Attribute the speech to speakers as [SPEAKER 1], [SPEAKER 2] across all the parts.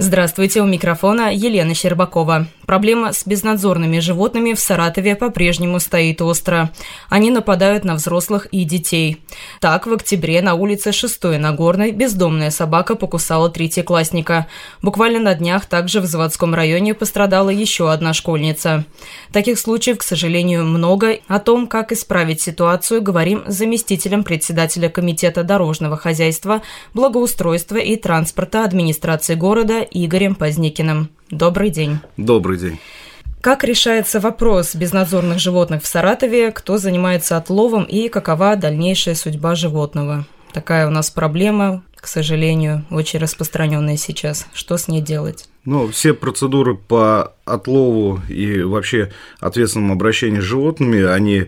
[SPEAKER 1] Здравствуйте, у микрофона Елена Щербакова. Проблема с безнадзорными животными в Саратове по-прежнему стоит остро. Они нападают на взрослых и детей. Так, в октябре на улице 6 Нагорной бездомная собака покусала третьеклассника. Буквально на днях также в заводском районе пострадала еще одна школьница. Таких случаев, к сожалению, много. О том, как исправить ситуацию, говорим с заместителем председателя Комитета дорожного хозяйства, благоустройства и транспорта администрации города Игорем Поздникиным. Добрый день.
[SPEAKER 2] Добрый день.
[SPEAKER 1] Как решается вопрос безнадзорных животных в Саратове, кто занимается отловом и какова дальнейшая судьба животного? Такая у нас проблема, к сожалению, очень распространенная сейчас. Что с ней делать?
[SPEAKER 2] Ну, все процедуры по отлову и вообще ответственному обращению с животными, они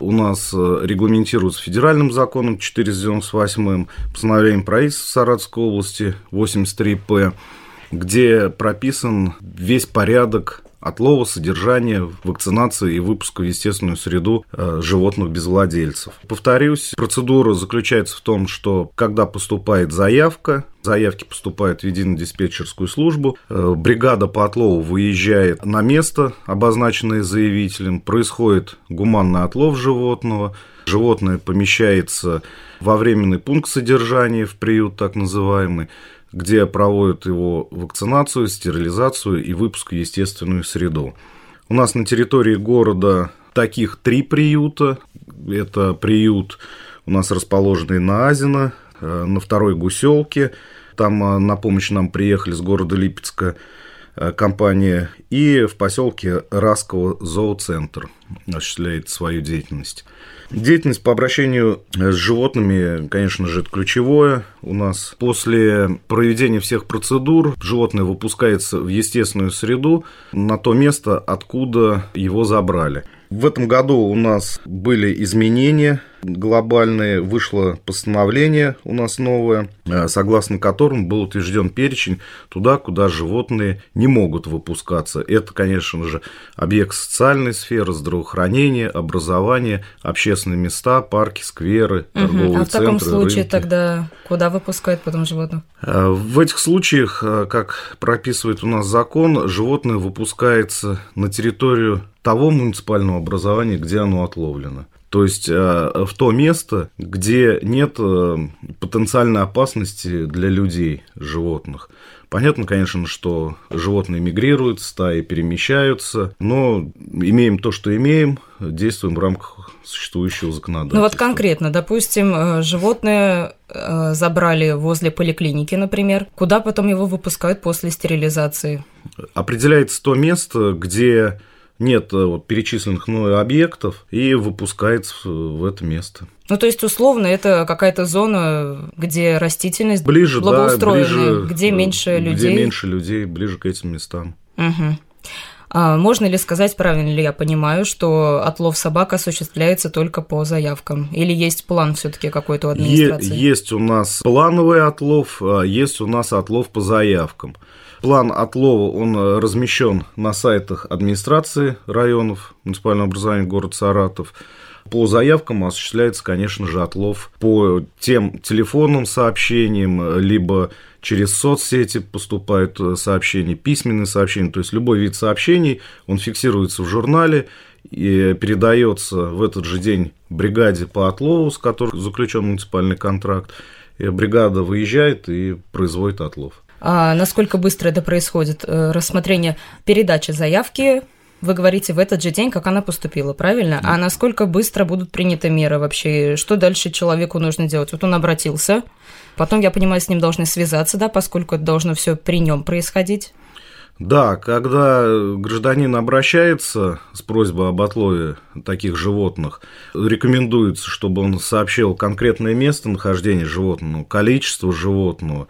[SPEAKER 2] у нас э, регламентируются федеральным законом 498, постановлением правительства Саратовской области 83П где прописан весь порядок отлова, содержания, вакцинации и выпуска в естественную среду э, животных без владельцев. Повторюсь, процедура заключается в том, что когда поступает заявка, заявки поступают в единую диспетчерскую службу, э, бригада по отлову выезжает на место, обозначенное заявителем, происходит гуманный отлов животного, животное помещается во временный пункт содержания, в приют так называемый, где проводят его вакцинацию, стерилизацию и выпуск в естественную среду. У нас на территории города таких три приюта. Это приют у нас расположенный на Азино, э, на второй Гуселке. Там э, на помощь нам приехали с города Липецка компания. И в поселке Расково зооцентр осуществляет свою деятельность. Деятельность по обращению с животными, конечно же, это ключевое. У нас после проведения всех процедур животное выпускается в естественную среду на то место, откуда его забрали. В этом году у нас были изменения глобальные, вышло постановление у нас новое, э, согласно которому был утвержден перечень туда, куда животные не могут выпускаться. Это, конечно же, объект социальной сферы, здравоохранения, образования, общественные места, парки, скверы, торговые угу. А в
[SPEAKER 1] центры, таком случае рынки. тогда куда выпускают потом животных?
[SPEAKER 2] Э, в этих случаях, э, как прописывает у нас закон, животное выпускается на территорию того муниципального образования, где оно отловлено. То есть э, в то место, где нет э, потенциальной опасности для людей, животных. Понятно, конечно, что животные мигрируют, стаи перемещаются, но имеем то, что имеем, действуем в рамках существующего законодательства.
[SPEAKER 1] Ну вот конкретно, допустим, э, животное забрали возле поликлиники, например, куда потом его выпускают после стерилизации?
[SPEAKER 2] Определяется то место, где нет э, вот, перечисленных мною объектов и выпускается в это место.
[SPEAKER 1] Ну, то есть, условно, это какая-то зона, где растительность ближе, благоустроенная, да, ближе, где меньше людей.
[SPEAKER 2] Где меньше людей, ближе к этим местам.
[SPEAKER 1] Угу. А можно ли сказать, правильно ли я понимаю, что отлов собак осуществляется только по заявкам? Или есть план все-таки какой-то у администрации?
[SPEAKER 2] Есть у нас плановый отлов, а есть у нас отлов по заявкам. План отлова, он э, размещен на сайтах администрации районов муниципального образования город Саратов. По заявкам осуществляется, конечно же, отлов по тем телефонным сообщениям, либо через соцсети поступают э, сообщения, письменные сообщения, то есть любой вид сообщений, он фиксируется в журнале и передается в этот же день бригаде по отлову, с которой заключен муниципальный контракт, и бригада выезжает и производит отлов.
[SPEAKER 1] А насколько быстро это происходит? Э, рассмотрение передачи заявки, вы говорите в этот же день, как она поступила, правильно? Да. А насколько быстро будут приняты меры вообще? Что дальше человеку нужно делать? Вот он обратился, потом, я понимаю, с ним должны связаться, да, поскольку это должно все при нем происходить.
[SPEAKER 2] Да, когда гражданин обращается с просьбой об отлове таких животных, рекомендуется, чтобы он сообщил конкретное место нахождения животного, количество животного,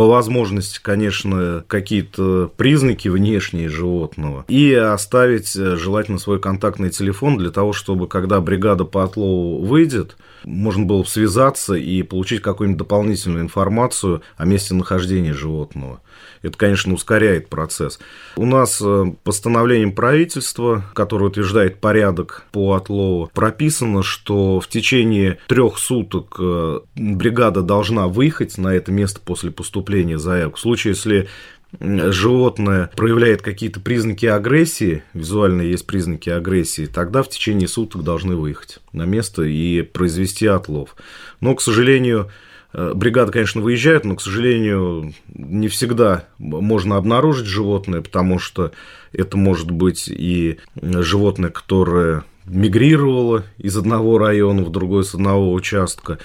[SPEAKER 2] по возможности, конечно, какие-то признаки внешние животного, и оставить э, желательно свой контактный телефон для того, чтобы когда бригада по отлову выйдет, можно было связаться и получить какую-нибудь дополнительную информацию о месте нахождения животного. Это, конечно, ускоряет процесс. У нас э, постановлением правительства, которое утверждает порядок по отлову, прописано, что в течение трех суток э, бригада должна выехать на это место после поступления заявок. В случае, если животное проявляет какие-то признаки агрессии, визуально есть признаки агрессии, тогда в течение суток должны выехать на место и произвести отлов. Но, к сожалению, Э, бригада, конечно, выезжает, но, к сожалению, не всегда можно обнаружить животное, потому что это может быть и животное, которое мигрировало из одного района в другой с одного участка.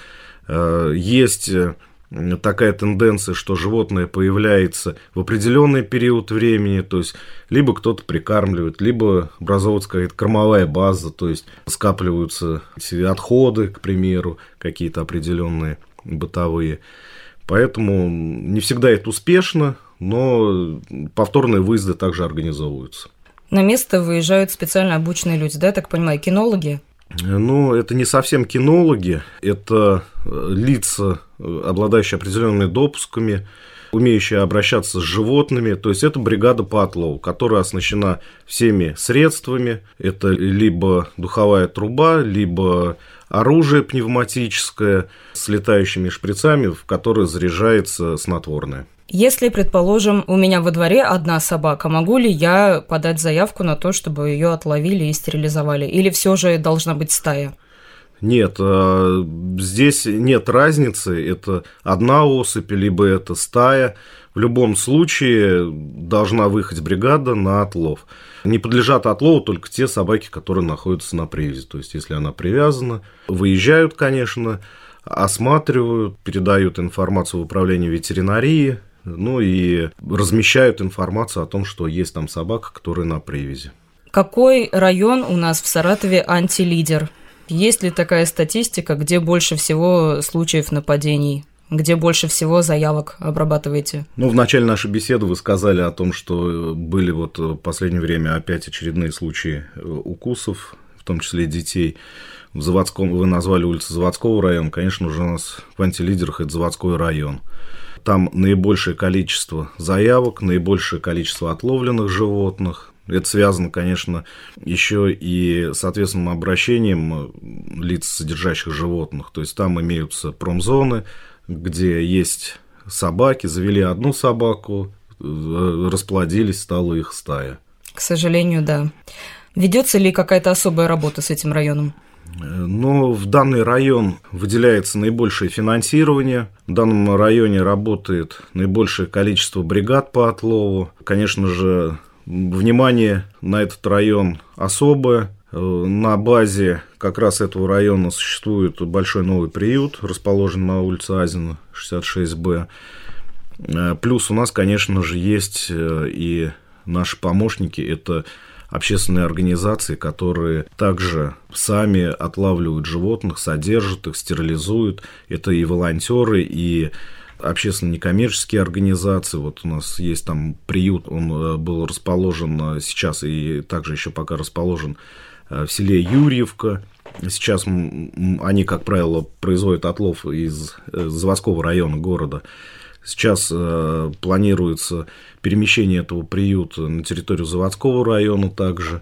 [SPEAKER 2] Э, есть такая тенденция, что животное появляется в определенный период времени, то есть либо кто-то прикармливает, либо образовывается какая-то кормовая база, то есть скапливаются отходы, к примеру, какие-то определенные бытовые. Поэтому не всегда это успешно, но повторные выезды также организовываются.
[SPEAKER 1] На место выезжают специально обученные люди, да, я так понимаю, кинологи?
[SPEAKER 2] Ну, это не совсем кинологи, это э, лица, э, обладающие определенными допусками, умеющие обращаться с животными. То есть это бригада по отлову, которая оснащена всеми средствами. Это либо духовая труба, либо оружие пневматическое с летающими шприцами, в которое заряжается снотворное.
[SPEAKER 1] Если, предположим, у меня во дворе одна собака, могу ли я подать заявку на то, чтобы ее отловили и стерилизовали? Или все же должна быть стая?
[SPEAKER 2] Нет, а, здесь нет разницы, это одна особь, либо это стая. В любом случае должна выехать бригада на отлов. Не подлежат отлову только те собаки, которые находятся на привязи. То есть, если она привязана, выезжают, конечно, осматривают, передают информацию в управление ветеринарии, ну и размещают информацию о том, что есть там собака, которая на привязи.
[SPEAKER 1] Какой район у нас в Саратове антилидер? Есть ли такая статистика, где больше всего случаев нападений? где больше всего заявок обрабатываете?
[SPEAKER 2] Ну, в начале нашей беседы вы сказали о том, что были вот в последнее время опять очередные случаи э, укусов, в том числе детей. В Заводском, вы назвали улицу Заводского района, конечно же, у нас в антилидерах это Заводской район. Там наибольшее количество заявок, наибольшее количество отловленных животных, это связано, конечно, еще и с ответственным обращением лиц, содержащих животных. То есть там имеются промзоны, где есть собаки, завели одну собаку, э, расплодились, стала их стая.
[SPEAKER 1] К сожалению, да. Ведется ли какая-то особая работа с этим районом?
[SPEAKER 2] Но в данный район выделяется наибольшее финансирование. В данном районе работает наибольшее количество бригад по отлову. Конечно же, внимание на этот район особое. Э, на базе как раз этого района существует большой новый приют, расположен на улице Азина, 66Б. Э, плюс у нас, конечно же, есть э, и наши помощники, это общественные организации, которые также сами отлавливают животных, содержат их, стерилизуют. Это и волонтеры, и общественно некоммерческие организации. Вот у нас есть там приют, он э, был расположен э, сейчас и также еще пока расположен э, в селе Юрьевка. Сейчас они, как правило, производят отлов из заводского района города. Сейчас планируется перемещение этого приюта на территорию заводского района также.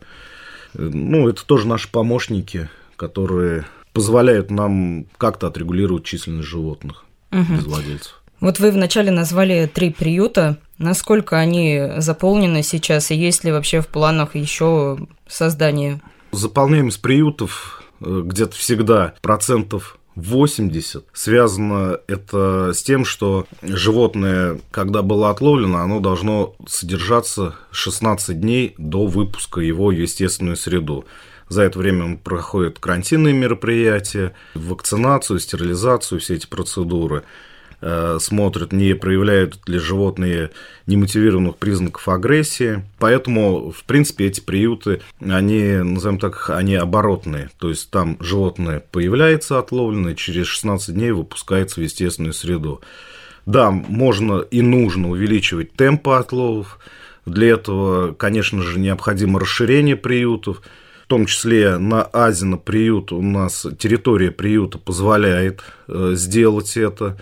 [SPEAKER 2] Ну, это тоже наши помощники, которые позволяют нам как-то отрегулировать численность животных угу. без владельцев.
[SPEAKER 1] Вот вы вначале назвали три приюта. Насколько они заполнены сейчас, и есть ли вообще в планах еще создание?
[SPEAKER 2] Заполняемость приютов э, где-то всегда процентов 80. Связано это с тем, что животное, когда было отловлено, оно должно содержаться 16 дней до выпуска его в естественную среду. За это время он проходит карантинные мероприятия, вакцинацию, стерилизацию, все эти процедуры. Э, смотрят, не проявляют ли животные немотивированных признаков агрессии. Поэтому, в принципе, эти приюты, они, назовем так, они оборотные. То есть там животное появляется отловленное, через 16 дней выпускается в естественную среду. Да, можно и нужно увеличивать темпы отловов. Для этого, конечно же, необходимо расширение приютов. В том числе на Азино приют у нас территория приюта позволяет э, сделать это.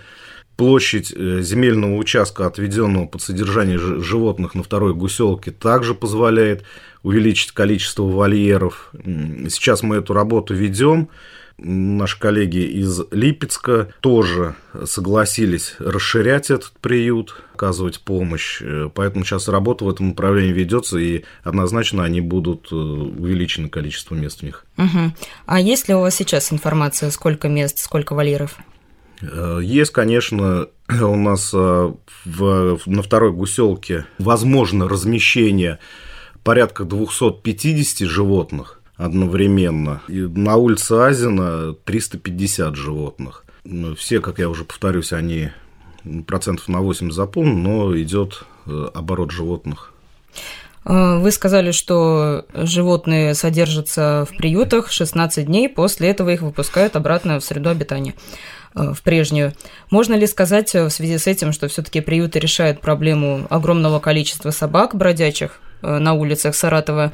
[SPEAKER 2] Площадь э, земельного участка, отведенного под содержание животных на второй гуселке, также позволяет увеличить количество вольеров. Сейчас мы эту работу ведем. Наши коллеги из Липецка тоже согласились расширять этот приют, оказывать помощь. Поэтому сейчас работа в этом направлении ведется, и однозначно они будут э, увеличены количество мест в них.
[SPEAKER 1] Угу. А есть ли у вас сейчас информация, сколько мест, сколько вольеров?
[SPEAKER 2] Э, есть, конечно, у нас э, в, на второй гуселке возможно размещение порядка 250 животных одновременно. И на улице Азина 350 животных. Ну, все, как я уже повторюсь, они процентов на 8 заполнены, но идет э, оборот животных.
[SPEAKER 1] Вы сказали, что животные содержатся в приютах 16 дней, после этого их выпускают обратно в среду обитания в прежнюю. Можно ли сказать в связи с этим, что все-таки приюты решают проблему огромного количества собак бродячих на улицах Саратова,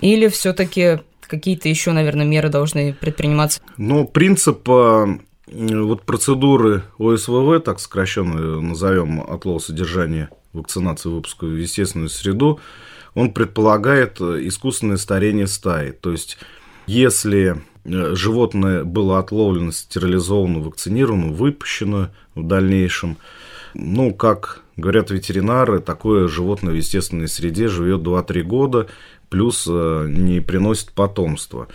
[SPEAKER 1] или все-таки какие-то еще, наверное, меры должны предприниматься?
[SPEAKER 2] Ну, принцип э, вот процедуры ОСВВ, так сокращенно назовем отлов содержания вакцинации выпуска в естественную среду, он предполагает э, искусственное старение стаи. То есть, если э, животное было отловлено, стерилизовано, вакцинировано, выпущено в дальнейшем, ну, как говорят ветеринары, такое животное в естественной среде живет 2-3 года, плюс э, не приносит потомства.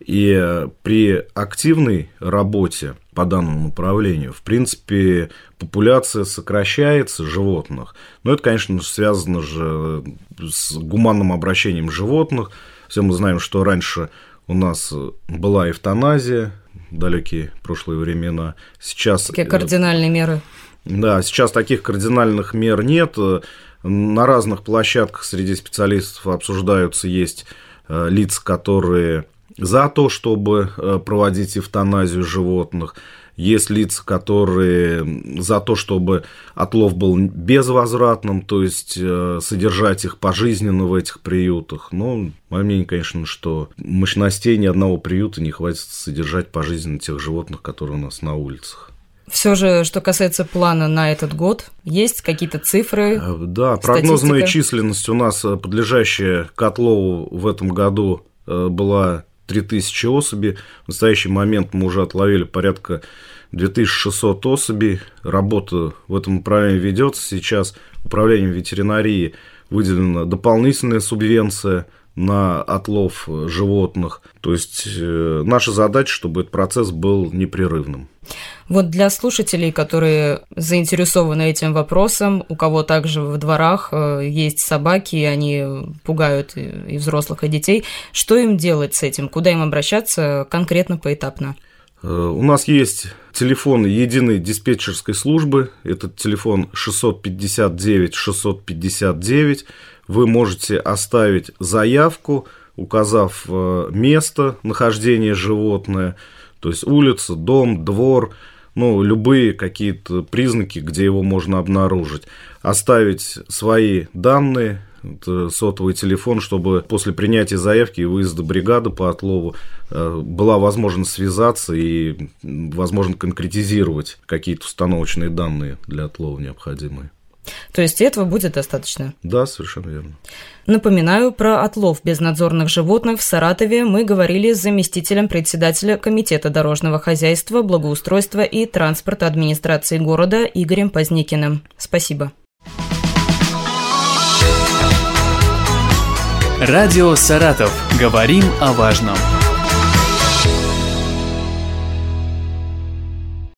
[SPEAKER 2] И э, при активной работе по данному направлению, в принципе, популяция сокращается животных. Но это, конечно, связано же с гуманным обращением животных. Все мы знаем, что раньше у нас была эвтаназия, далекие прошлые времена. Сейчас...
[SPEAKER 1] Какие кардинальные меры?
[SPEAKER 2] Да, сейчас таких кардинальных мер нет. На разных площадках среди специалистов обсуждаются, есть э, лица, которые за то, чтобы э, проводить эвтаназию животных. Есть лица, которые за то, чтобы отлов был безвозвратным, то есть э, содержать их пожизненно в этих приютах. Но мое мнение, конечно, что мощностей ни одного приюта не хватит содержать пожизненно тех животных, которые у нас на улицах.
[SPEAKER 1] Все же, что касается плана на этот год, есть какие-то цифры?
[SPEAKER 2] Э, да, статистика? прогнозная численность у нас, э, подлежащая котлову в этом году, была 3000 особей. В настоящий момент мы уже отловили порядка 2600 особей. Работа в этом направлении ведется. Сейчас управлением ветеринарии выделена дополнительная субвенция на отлов животных. То есть наша задача, чтобы этот процесс был непрерывным.
[SPEAKER 1] Вот для слушателей, которые заинтересованы этим вопросом, у кого также в дворах э, есть собаки, и они пугают и взрослых, и детей, что им делать с этим? Куда им обращаться конкретно поэтапно?
[SPEAKER 2] Э, у нас есть телефон единой диспетчерской службы. Этот телефон 659 659. Вы можете оставить заявку, указав э, место нахождения животное – то есть улица, дом, двор, ну, любые какие-то признаки, где его можно обнаружить. Оставить свои данные, сотовый телефон, чтобы после принятия заявки и выезда бригады по отлову э, была возможность связаться и, возможно, конкретизировать какие-то установочные данные для отлова необходимые.
[SPEAKER 1] То есть этого будет достаточно?
[SPEAKER 2] Да, совершенно верно.
[SPEAKER 1] Напоминаю, про отлов безнадзорных животных в Саратове мы говорили с заместителем председателя Комитета дорожного хозяйства, благоустройства и транспорта администрации города Игорем Поздникиным. Спасибо.
[SPEAKER 3] Радио «Саратов». Говорим о важном.